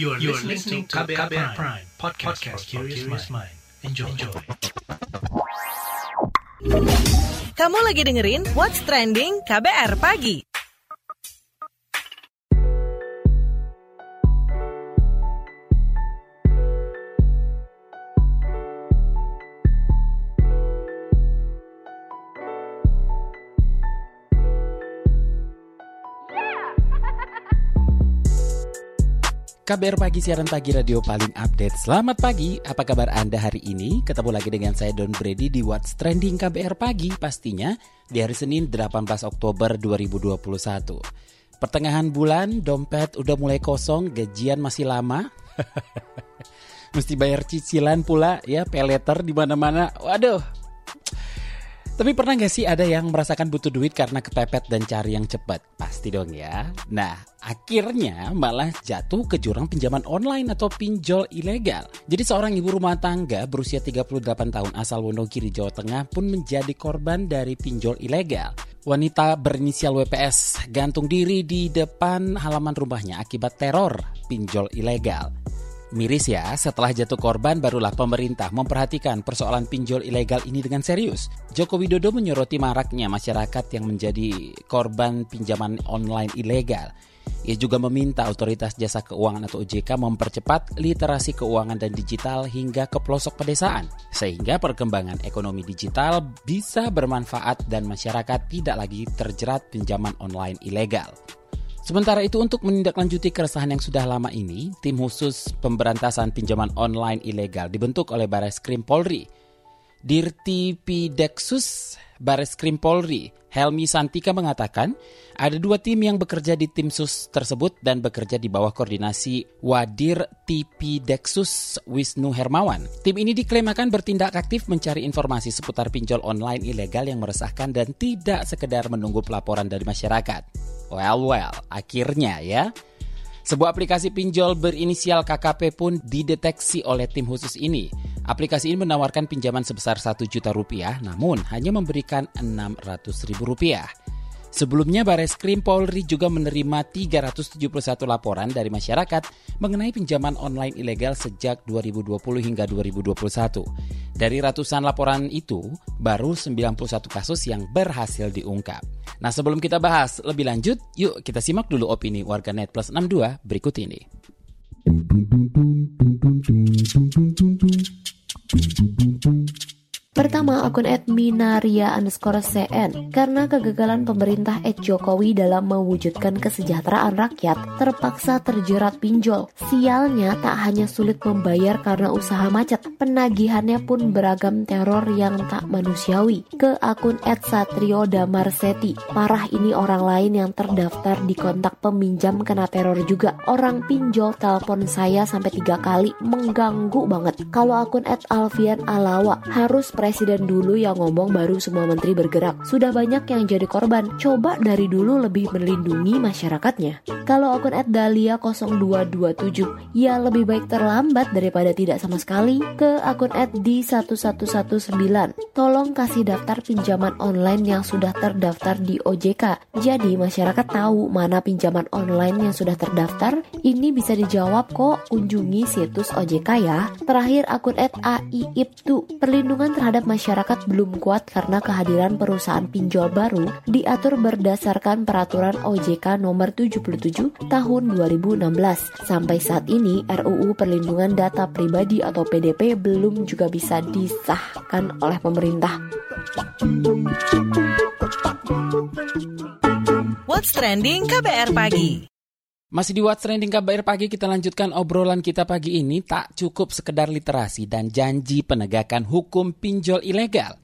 You are, listening to KBR, KBR Prime, podcast, for curious mind. Enjoy. Enjoy. Kamu lagi dengerin What's Trending KBR Pagi. KBR Pagi, siaran pagi radio paling update. Selamat pagi, apa kabar Anda hari ini? Ketemu lagi dengan saya Don Brady di What's Trending KBR Pagi pastinya di hari Senin 18 Oktober 2021. Pertengahan bulan, dompet udah mulai kosong, gajian masih lama. Mesti bayar cicilan pula ya, peleter di mana-mana. Waduh, tapi pernah gak sih ada yang merasakan butuh duit karena kepepet dan cari yang cepat? Pasti dong ya. Nah, akhirnya malah jatuh ke jurang pinjaman online atau pinjol ilegal. Jadi seorang ibu rumah tangga berusia 38 tahun asal Wonogiri, Jawa Tengah pun menjadi korban dari pinjol ilegal. Wanita berinisial WPS gantung diri di depan halaman rumahnya akibat teror pinjol ilegal. Miris ya, setelah jatuh korban barulah pemerintah memperhatikan persoalan pinjol ilegal ini dengan serius. Joko Widodo menyoroti maraknya masyarakat yang menjadi korban pinjaman online ilegal. Ia juga meminta otoritas jasa keuangan atau OJK mempercepat literasi keuangan dan digital hingga ke pelosok pedesaan, sehingga perkembangan ekonomi digital bisa bermanfaat dan masyarakat tidak lagi terjerat pinjaman online ilegal. Sementara itu untuk menindaklanjuti keresahan yang sudah lama ini, tim khusus pemberantasan pinjaman online ilegal dibentuk oleh Baris Krim Polri. Dirti Pideksus Baris Krim Polri, Helmi Santika mengatakan, ada dua tim yang bekerja di tim sus tersebut dan bekerja di bawah koordinasi Wadir TP Dexus Wisnu Hermawan. Tim ini diklaim akan bertindak aktif mencari informasi seputar pinjol online ilegal yang meresahkan dan tidak sekedar menunggu pelaporan dari masyarakat. Well, well, akhirnya ya. Sebuah aplikasi pinjol berinisial KKP pun dideteksi oleh tim khusus ini. Aplikasi ini menawarkan pinjaman sebesar 1 juta rupiah, namun hanya memberikan 600 ribu rupiah. Sebelumnya Bares Krim Polri juga menerima 371 laporan dari masyarakat mengenai pinjaman online ilegal sejak 2020 hingga 2021. Dari ratusan laporan itu, baru 91 kasus yang berhasil diungkap. Nah sebelum kita bahas lebih lanjut, yuk kita simak dulu opini warganet plus 62 berikut ini. Pertama, akun @minaria underscore cn karena kegagalan pemerintah Ed Jokowi dalam mewujudkan kesejahteraan rakyat terpaksa terjerat pinjol. Sialnya tak hanya sulit membayar karena usaha macet, penagihannya pun beragam teror yang tak manusiawi. Ke akun @satrio damarseti, parah ini orang lain yang terdaftar di kontak peminjam kena teror juga. Orang pinjol telepon saya sampai tiga kali, mengganggu banget. Kalau akun @alfian alawa harus presiden dulu yang ngomong baru semua menteri bergerak. Sudah banyak yang jadi korban. Coba dari dulu lebih melindungi masyarakatnya. Kalau akun @dalia0227, ya lebih baik terlambat daripada tidak sama sekali. Ke akun @di1119, tolong kasih daftar pinjaman online yang sudah terdaftar di OJK. Jadi masyarakat tahu mana pinjaman online yang sudah terdaftar. Ini bisa dijawab kok. Kunjungi situs OJK ya. Terakhir akun @aiiptu, perlindungan terhadap terhadap masyarakat belum kuat karena kehadiran perusahaan pinjol baru diatur berdasarkan peraturan OJK nomor 77 tahun 2016. Sampai saat ini RUU Perlindungan Data Pribadi atau PDP belum juga bisa disahkan oleh pemerintah. What's trending KBR pagi? Masih di What's Trending KBR Pagi kita lanjutkan obrolan kita pagi ini tak cukup sekedar literasi dan janji penegakan hukum pinjol ilegal.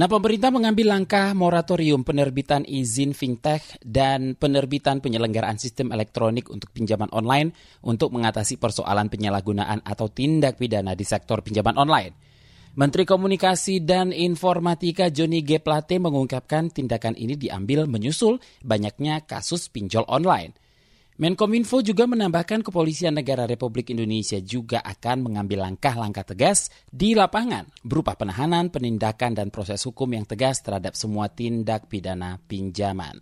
Nah pemerintah mengambil langkah moratorium penerbitan izin fintech dan penerbitan penyelenggaraan sistem elektronik untuk pinjaman online untuk mengatasi persoalan penyalahgunaan atau tindak pidana di sektor pinjaman online. Menteri Komunikasi dan Informatika Joni G. Plate mengungkapkan tindakan ini diambil menyusul banyaknya kasus pinjol online. Menkominfo juga menambahkan kepolisian negara Republik Indonesia juga akan mengambil langkah-langkah tegas di lapangan berupa penahanan, penindakan, dan proses hukum yang tegas terhadap semua tindak pidana pinjaman.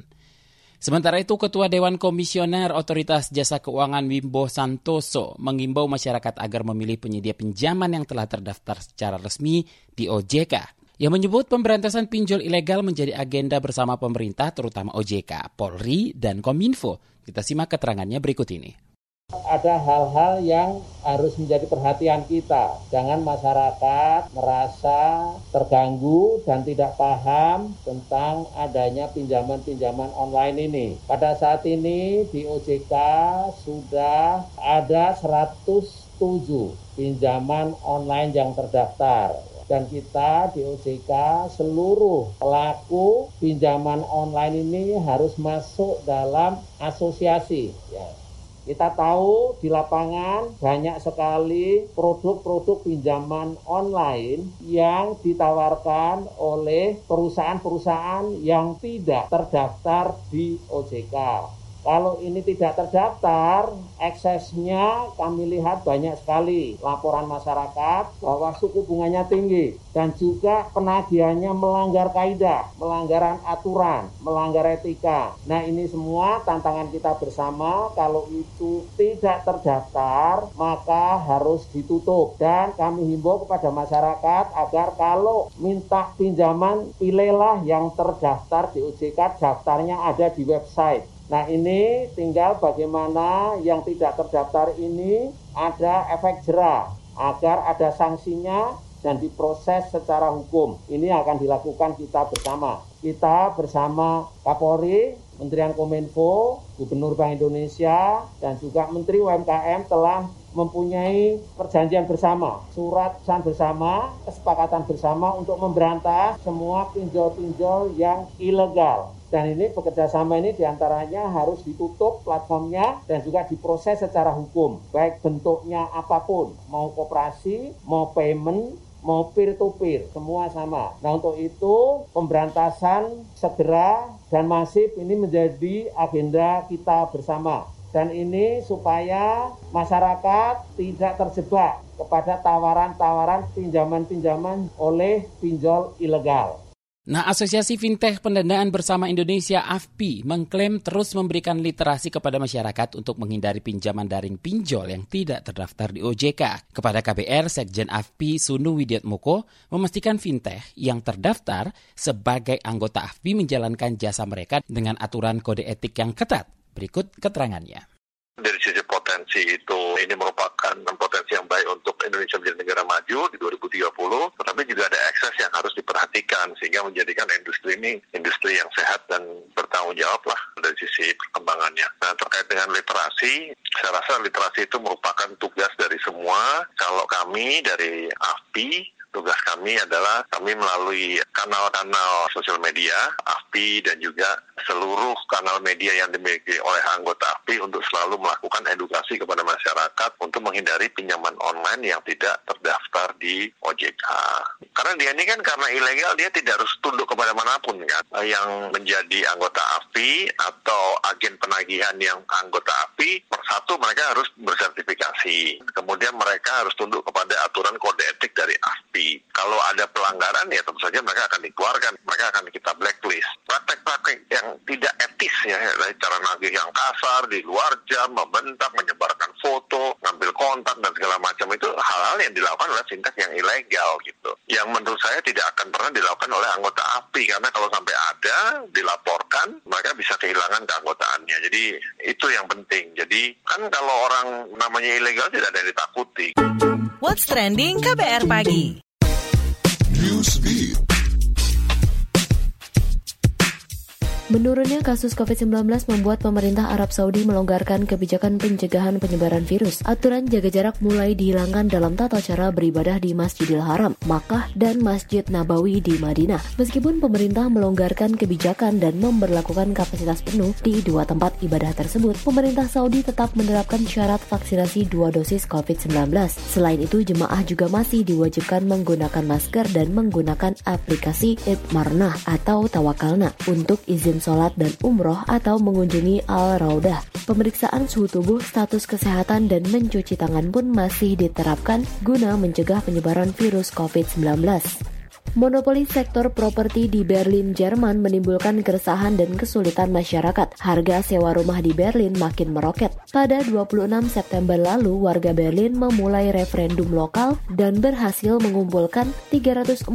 Sementara itu, Ketua Dewan Komisioner Otoritas Jasa Keuangan Wimbo Santoso mengimbau masyarakat agar memilih penyedia pinjaman yang telah terdaftar secara resmi di OJK. Yang menyebut pemberantasan pinjol ilegal menjadi agenda bersama pemerintah terutama OJK, Polri, dan Kominfo. Kita simak keterangannya berikut ini ada hal-hal yang harus menjadi perhatian kita. Jangan masyarakat merasa terganggu dan tidak paham tentang adanya pinjaman-pinjaman online ini. Pada saat ini di OJK sudah ada 107 pinjaman online yang terdaftar dan kita di OJK seluruh pelaku pinjaman online ini harus masuk dalam asosiasi ya kita tahu di lapangan banyak sekali produk-produk pinjaman online yang ditawarkan oleh perusahaan-perusahaan yang tidak terdaftar di OJK. Kalau ini tidak terdaftar, eksesnya kami lihat banyak sekali laporan masyarakat bahwa suku bunganya tinggi dan juga penagihannya melanggar kaidah, melanggaran aturan, melanggar etika. Nah ini semua tantangan kita bersama. Kalau itu tidak terdaftar maka harus ditutup. Dan kami himbau kepada masyarakat agar kalau minta pinjaman pilihlah yang terdaftar di OJK daftarnya ada di website Nah ini tinggal bagaimana yang tidak terdaftar ini ada efek jerah agar ada sanksinya dan diproses secara hukum. Ini akan dilakukan kita bersama. Kita bersama Kapolri, Menterian Kominfo, Gubernur Bank Indonesia, dan juga Menteri UMKM telah mempunyai perjanjian bersama, surat pesan bersama, kesepakatan bersama untuk memberantas semua pinjol-pinjol yang ilegal dan ini bekerja sama ini di antaranya harus ditutup platformnya dan juga diproses secara hukum. Baik bentuknya apa pun, mau koperasi, mau payment, mau peer to peer, semua sama. Nah untuk itu pemberantasan segera dan masif ini menjadi agenda kita bersama. Dan ini supaya masyarakat tidak terjebak kepada tawaran-tawaran pinjaman-pinjaman oleh pinjol ilegal. Nah, Asosiasi Fintech Pendanaan Bersama Indonesia AFPI mengklaim terus memberikan literasi kepada masyarakat untuk menghindari pinjaman daring pinjol yang tidak terdaftar di OJK. Kepada KBR, Sekjen AFPI Sunu Widiatmoko memastikan fintech yang terdaftar sebagai anggota AFPI menjalankan jasa mereka dengan aturan kode etik yang ketat. Berikut keterangannya dari sisi potensi itu ini merupakan potensi yang baik untuk Indonesia menjadi negara maju di 2030, tetapi juga ada ekses yang harus diperhatikan sehingga menjadikan industri ini industri yang sehat dan bertanggung jawab lah sisi perkembangannya. Nah terkait dengan literasi, saya rasa literasi itu merupakan tugas dari semua. Kalau kami dari AFPI tugas kami adalah kami melalui kanal-kanal sosial media, AFPI dan juga seluruh kanal media yang dimiliki oleh anggota AFPI untuk selalu melakukan edukasi kepada masyarakat untuk menghindari pinjaman online yang tidak terdaftar di OJK. Karena dia ini kan karena ilegal dia tidak harus tunduk kepada mana pun kan. Yang menjadi anggota AFPI atau agen penagihan yang anggota AFPI, satu mereka harus bersertifikasi. Kemudian mereka harus tunduk kepada aturan kode etik dari AFPI kalau ada pelanggaran ya tentu saja mereka akan dikeluarkan, mereka akan kita blacklist. Praktek-praktek yang tidak etis ya, dari cara nagih yang kasar, di luar jam, membentak, menyebarkan foto, ngambil kontak dan segala macam itu hal-hal yang dilakukan oleh fintech yang ilegal gitu. Tidak akan pernah dilakukan oleh anggota API karena kalau sampai ada dilaporkan mereka bisa kehilangan keanggotaannya. Jadi itu yang penting. Jadi kan kalau orang namanya ilegal tidak ada yang ditakuti. What's trending KBR pagi? Newsbeat. Menurunnya kasus COVID-19 membuat pemerintah Arab Saudi melonggarkan kebijakan pencegahan penyebaran virus. Aturan jaga jarak mulai dihilangkan dalam tata cara beribadah di Masjidil Haram, Makkah, dan Masjid Nabawi di Madinah. Meskipun pemerintah melonggarkan kebijakan dan memperlakukan kapasitas penuh di dua tempat ibadah tersebut, pemerintah Saudi tetap menerapkan syarat vaksinasi dua dosis COVID-19. Selain itu, jemaah juga masih diwajibkan menggunakan masker dan menggunakan aplikasi Itmarnah atau Tawakalna untuk izin sholat dan umroh atau mengunjungi Al-Raudah. Pemeriksaan suhu tubuh, status kesehatan, dan mencuci tangan pun masih diterapkan guna mencegah penyebaran virus COVID-19. Monopoli sektor properti di Berlin, Jerman menimbulkan keresahan dan kesulitan masyarakat. Harga sewa rumah di Berlin makin meroket. Pada 26 September lalu, warga Berlin memulai referendum lokal dan berhasil mengumpulkan 346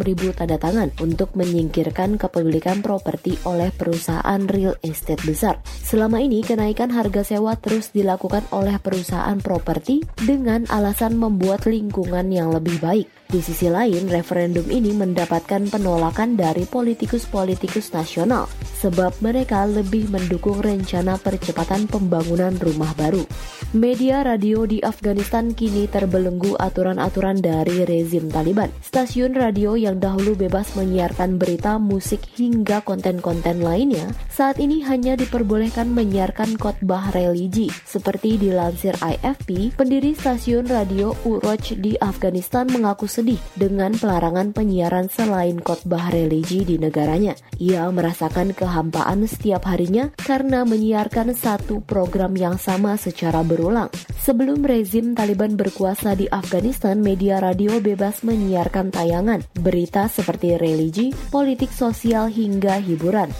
ribu tanda tangan untuk menyingkirkan kepemilikan properti oleh perusahaan real estate besar. Selama ini, kenaikan harga sewa terus dilakukan oleh perusahaan properti dengan alasan membuat lingkungan yang lebih baik. Di sisi lain, referendum ini mendapatkan penolakan dari politikus-politikus nasional sebab mereka lebih mendukung rencana percepatan pembangunan rumah baru. Media radio di Afghanistan kini terbelenggu aturan-aturan dari rezim Taliban. Stasiun radio yang dahulu bebas menyiarkan berita, musik hingga konten-konten lainnya saat ini hanya diperbolehkan menyiarkan khotbah religi. Seperti dilansir IFP, pendiri stasiun radio Uroj di Afghanistan mengaku sedih dengan pelarangan penyiaran selain khotbah religi di negaranya. Ia merasakan kehampaan setiap harinya karena menyiarkan satu program yang sama secara berulang. Sebelum rezim Taliban berkuasa di Afghanistan, media radio bebas menyiarkan tayangan, berita seperti religi, politik sosial hingga hiburan.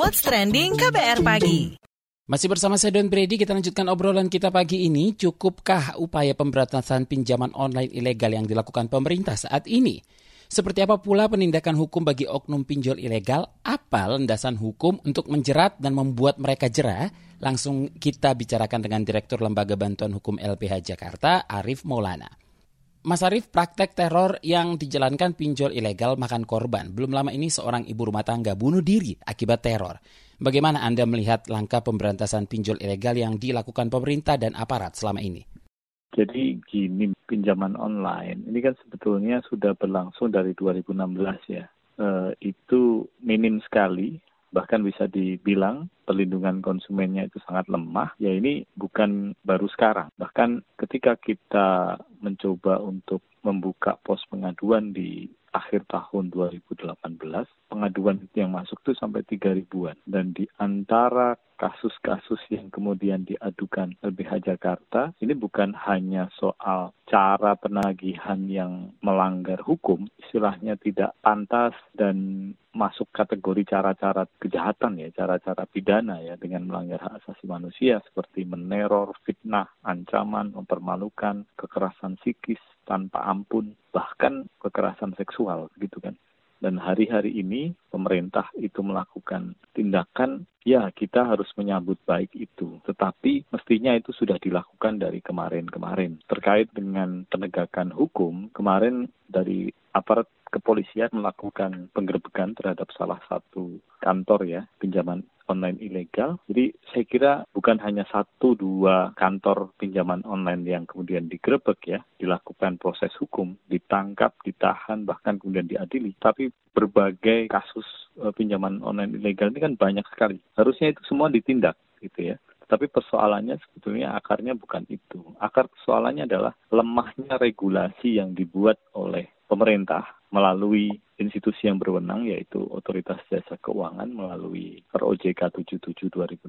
What's Trending KBR Pagi. Masih bersama saya Don Brady, kita lanjutkan obrolan kita pagi ini. Cukupkah upaya pemberantasan pinjaman online ilegal yang dilakukan pemerintah saat ini? Seperti apa pula penindakan hukum bagi oknum pinjol ilegal? Apa landasan hukum untuk menjerat dan membuat mereka jerah? Langsung kita bicarakan dengan Direktur Lembaga Bantuan Hukum LPH Jakarta, Arif Maulana. Mas Arif, praktek teror yang dijalankan pinjol ilegal makan korban. Belum lama ini seorang ibu rumah tangga bunuh diri akibat teror. Bagaimana Anda melihat langkah pemberantasan pinjol ilegal yang dilakukan pemerintah dan aparat selama ini? Jadi gini, pinjaman online ini kan sebetulnya sudah berlangsung dari 2016 ya. E, itu minim sekali, bahkan bisa dibilang perlindungan konsumennya itu sangat lemah. Ya ini bukan baru sekarang. Bahkan ketika kita mencoba untuk membuka pos pengaduan di akhir tahun 2018, pengaduan yang masuk itu sampai 3 ribuan. Dan di antara kasus-kasus yang kemudian diadukan LBH Jakarta, ini bukan hanya soal cara penagihan yang melanggar hukum, istilahnya tidak pantas dan masuk kategori cara-cara kejahatan ya, cara-cara pidana ya dengan melanggar hak asasi manusia seperti meneror, fitnah, ancaman, mempermalukan, kekerasan psikis tanpa ampun, bahkan kekerasan seksual gitu kan. Dan hari-hari ini pemerintah itu melakukan tindakan, ya kita harus menyambut baik itu. Tetapi mestinya itu sudah dilakukan dari kemarin-kemarin. Terkait dengan penegakan hukum, kemarin dari aparat kepolisian melakukan penggerbekan terhadap salah satu kantor ya pinjaman online ilegal. Jadi saya kira bukan hanya satu dua kantor pinjaman online yang kemudian digerebek ya, dilakukan proses hukum, ditangkap, ditahan, bahkan kemudian diadili. Tapi berbagai kasus uh, pinjaman online ilegal ini kan banyak sekali. Harusnya itu semua ditindak gitu ya. Tapi persoalannya sebetulnya akarnya bukan itu. Akar persoalannya adalah lemahnya regulasi yang dibuat oleh pemerintah melalui institusi yang berwenang yaitu Otoritas Jasa Keuangan melalui ROJK 77 2016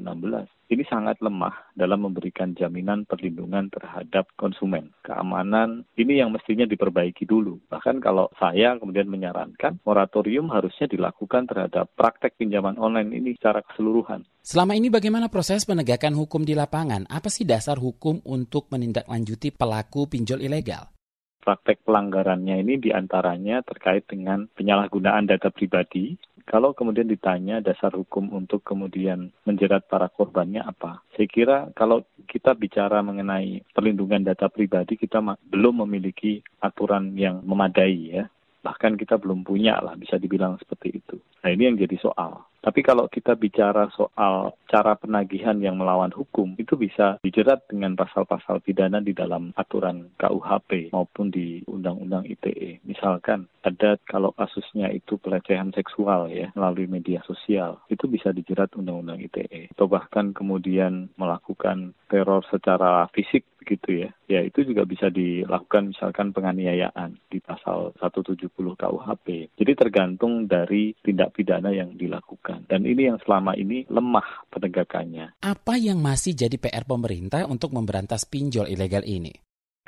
ini sangat lemah dalam memberikan jaminan perlindungan terhadap konsumen. Keamanan ini yang mestinya diperbaiki dulu. Bahkan kalau saya kemudian menyarankan moratorium harusnya dilakukan terhadap praktek pinjaman online ini secara keseluruhan. Selama ini bagaimana proses penegakan hukum di lapangan? Apa sih dasar hukum untuk menindaklanjuti pelaku pinjol ilegal? Praktek pelanggarannya ini di antaranya terkait dengan penyalahgunaan data pribadi. Kalau kemudian ditanya dasar hukum untuk kemudian menjerat para korbannya apa? Saya kira kalau kita bicara mengenai perlindungan data pribadi, kita belum memiliki aturan yang memadai ya. Bahkan kita belum punya lah, bisa dibilang seperti itu. Nah ini yang jadi soal. Tapi kalau kita bicara soal cara penagihan yang melawan hukum, itu bisa dijerat dengan pasal-pasal pidana di dalam aturan KUHP maupun di Undang-Undang ITE. Misalkan ada kalau kasusnya itu pelecehan seksual ya melalui media sosial, itu bisa dijerat Undang-Undang ITE. Atau bahkan kemudian melakukan teror secara fisik begitu ya. Ya itu juga bisa dilakukan misalkan penganiayaan di pasal 170 KUHP. Jadi tergantung dari tindak pidana yang dilakukan. Dan ini yang selama ini lemah penegakannya. Apa yang masih jadi PR pemerintah untuk memberantas pinjol ilegal ini?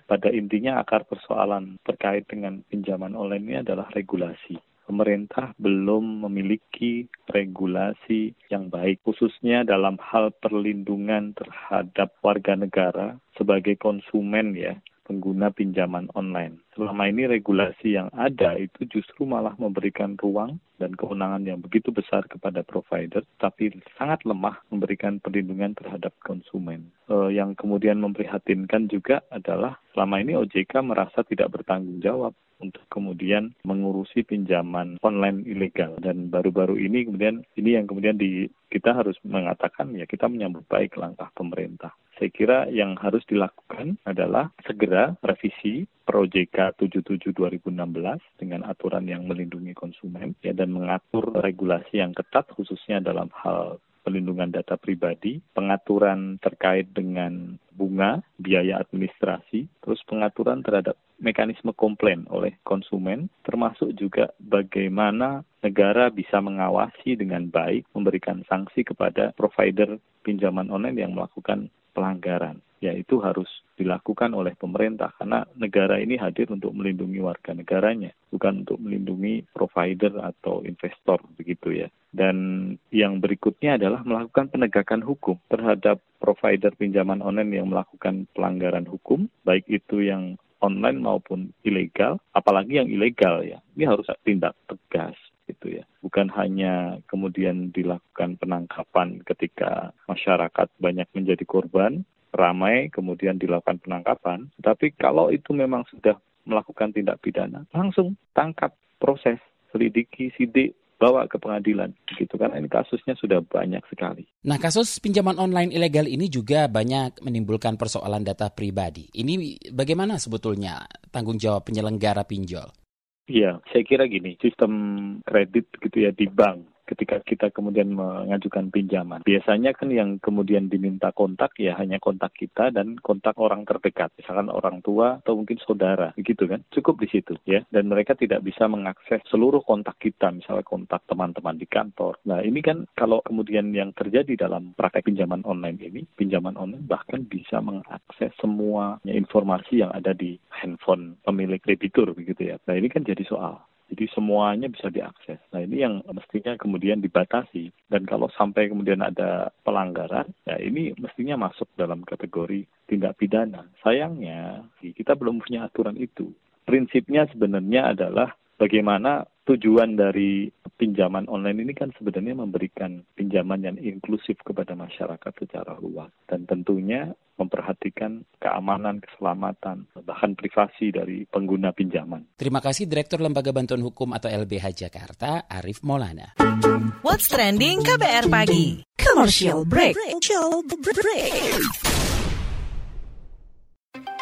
pada intinya akar persoalan terkait dengan pinjaman online ini adalah regulasi pemerintah belum memiliki regulasi yang baik, khususnya dalam hal perlindungan terhadap warga negara sebagai konsumen ya pengguna pinjaman online. Selama ini regulasi yang ada itu justru malah memberikan ruang dan kewenangan yang begitu besar kepada provider, tapi sangat lemah memberikan perlindungan terhadap konsumen. E, yang kemudian memprihatinkan juga adalah selama ini OJK merasa tidak bertanggung jawab untuk kemudian mengurusi pinjaman online ilegal dan baru-baru ini kemudian ini yang kemudian di kita harus mengatakan ya kita menyambut baik langkah pemerintah. Saya kira yang harus dilakukan adalah segera revisi Pro JK 77 2016 dengan aturan yang melindungi konsumen ya dan mengatur regulasi yang ketat khususnya dalam hal pelindungan data pribadi, pengaturan terkait dengan bunga, biaya administrasi, terus pengaturan terhadap mekanisme komplain oleh konsumen, termasuk juga bagaimana negara bisa mengawasi dengan baik, memberikan sanksi kepada provider pinjaman online yang melakukan pelanggaran. Ya itu harus dilakukan oleh pemerintah karena negara ini hadir untuk melindungi warga negaranya, bukan untuk melindungi provider atau investor begitu ya. Dan yang berikutnya adalah melakukan penegakan hukum terhadap provider pinjaman online yang melakukan pelanggaran hukum, baik itu yang online maupun ilegal, apalagi yang ilegal ya, ini harus tindak tegas gitu ya. Bukan hanya kemudian dilakukan penangkapan ketika masyarakat banyak menjadi korban, ramai kemudian dilakukan penangkapan, tapi kalau itu memang sudah melakukan tindak pidana, langsung tangkap, proses, selidiki, sidik, bawa ke pengadilan gitu karena ini kasusnya sudah banyak sekali. Nah, kasus pinjaman online ilegal ini juga banyak menimbulkan persoalan data pribadi. Ini bagaimana sebetulnya tanggung jawab penyelenggara pinjol? Iya, saya kira gini, sistem kredit gitu ya di bank ketika kita kemudian mengajukan pinjaman. Biasanya kan yang kemudian diminta kontak ya hanya kontak kita dan kontak orang terdekat, misalkan orang tua atau mungkin saudara, begitu kan? Cukup di situ ya. Dan mereka tidak bisa mengakses seluruh kontak kita, misalnya kontak teman-teman di kantor. Nah ini kan kalau kemudian yang terjadi dalam praktek pinjaman online ini, pinjaman online bahkan bisa mengakses semua informasi yang ada di handphone pemilik kreditur begitu ya. Nah ini kan jadi soal. Jadi semuanya bisa diakses. Nah ini yang mestinya kemudian dibatasi. Dan kalau sampai kemudian ada pelanggaran, ya ini mestinya masuk dalam kategori tindak pidana. Sayangnya kita belum punya aturan itu. Prinsipnya sebenarnya adalah bagaimana tujuan dari pinjaman online ini kan sebenarnya memberikan pinjaman yang inklusif kepada masyarakat secara luas dan tentunya memperhatikan keamanan, keselamatan, bahkan privasi dari pengguna pinjaman. Terima kasih Direktur Lembaga Bantuan Hukum atau LBH Jakarta, Arif Maulana. What's trending KBR pagi? Commercial break. Commercial break.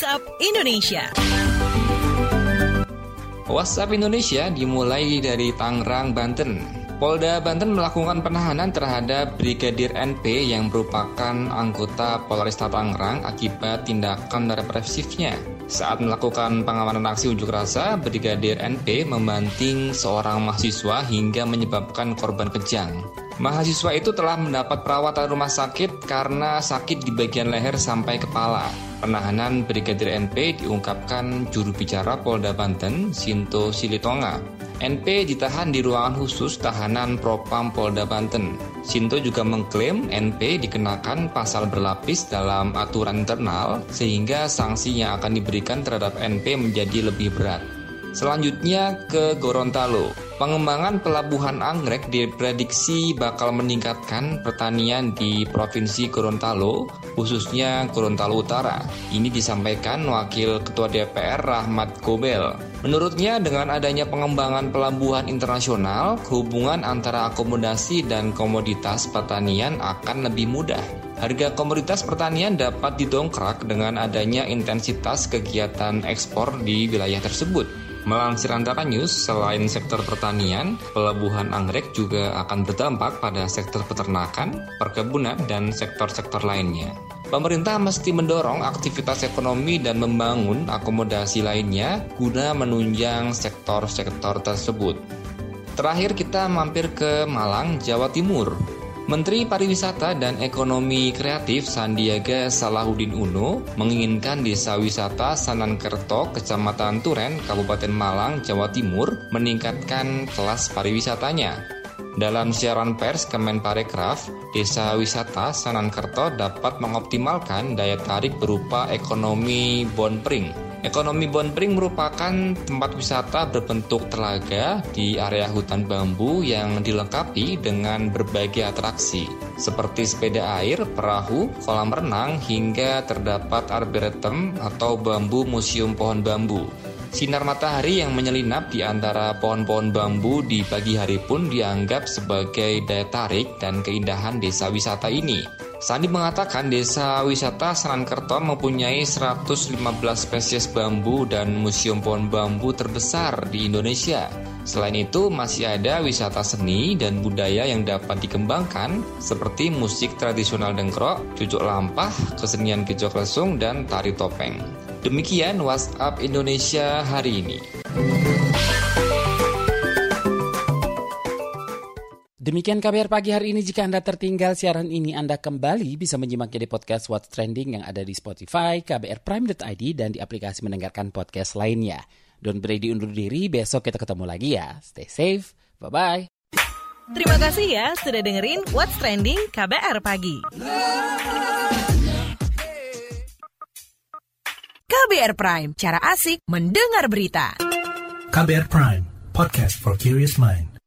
WhatsApp Indonesia. WhatsApp Indonesia dimulai dari Tangerang, Banten. Polda Banten melakukan penahanan terhadap Brigadir NP yang merupakan anggota Polresta Tangerang akibat tindakan represifnya. Saat melakukan pengamanan aksi unjuk rasa, Brigadir NP membanting seorang mahasiswa hingga menyebabkan korban kejang. Mahasiswa itu telah mendapat perawatan rumah sakit karena sakit di bagian leher sampai kepala. Penahanan Brigadir NP diungkapkan juru bicara Polda Banten, Sinto Silitonga. NP ditahan di ruangan khusus tahanan Propam Polda Banten. Sinto juga mengklaim NP dikenakan pasal berlapis dalam aturan internal sehingga sanksi yang akan diberikan terhadap NP menjadi lebih berat. Selanjutnya ke Gorontalo. Pengembangan pelabuhan anggrek diprediksi bakal meningkatkan pertanian di Provinsi Gorontalo, khususnya Gorontalo Utara. Ini disampaikan Wakil Ketua DPR Rahmat Gobel. Menurutnya dengan adanya pengembangan pelabuhan internasional, hubungan antara akomodasi dan komoditas pertanian akan lebih mudah. Harga komoditas pertanian dapat didongkrak dengan adanya intensitas kegiatan ekspor di wilayah tersebut. Melansir Antara News, selain sektor pertanian, pelabuhan anggrek juga akan berdampak pada sektor peternakan, perkebunan, dan sektor-sektor lainnya. Pemerintah mesti mendorong aktivitas ekonomi dan membangun akomodasi lainnya guna menunjang sektor-sektor tersebut. Terakhir kita mampir ke Malang, Jawa Timur. Menteri Pariwisata dan Ekonomi Kreatif Sandiaga Salahuddin Uno menginginkan Desa Wisata Sanankerto, Kecamatan Turen, Kabupaten Malang, Jawa Timur meningkatkan kelas pariwisatanya. Dalam siaran pers Kemenparekraf, Desa Wisata Sanankerto dapat mengoptimalkan daya tarik berupa ekonomi bonpring Ekonomi Bonpring merupakan tempat wisata berbentuk telaga di area hutan bambu yang dilengkapi dengan berbagai atraksi seperti sepeda air, perahu, kolam renang, hingga terdapat arboretum atau bambu museum pohon bambu. Sinar matahari yang menyelinap di antara pohon-pohon bambu di pagi hari pun dianggap sebagai daya tarik dan keindahan desa wisata ini. Sandi mengatakan desa wisata Sanankerto mempunyai 115 spesies bambu dan museum pohon bambu terbesar di Indonesia. Selain itu, masih ada wisata seni dan budaya yang dapat dikembangkan seperti musik tradisional dengkrok, cucuk lampah, kesenian kicok lesung, dan tari topeng. Demikian WhatsApp Indonesia hari ini. Demikian KBR pagi hari ini. Jika Anda tertinggal siaran ini, Anda kembali bisa menyimaknya di podcast What's Trending yang ada di Spotify, kbrprime.id, dan di aplikasi mendengarkan podcast lainnya. Don Brady undur diri, besok kita ketemu lagi ya. Stay safe, bye-bye. Terima kasih ya sudah dengerin What's Trending KBR Pagi. KBR Prime, cara asik mendengar berita. KBR Prime, podcast for curious mind.